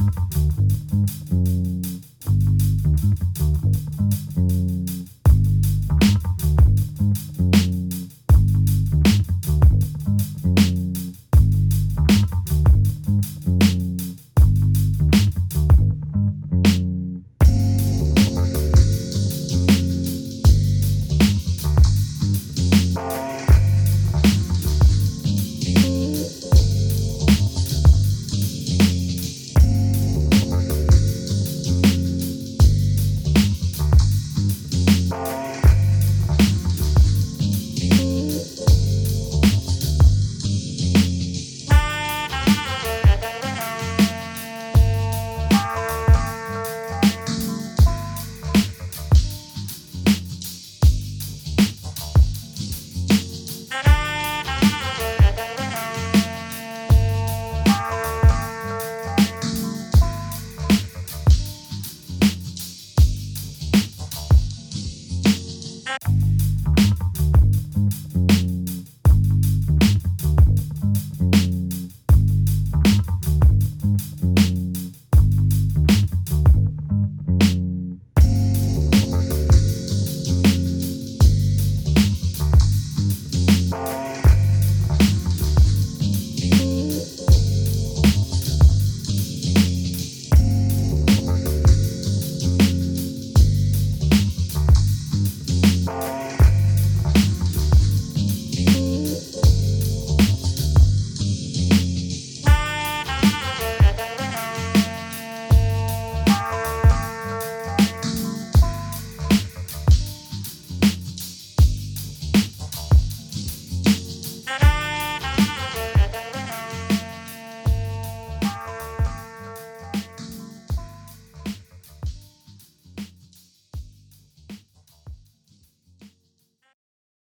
うん。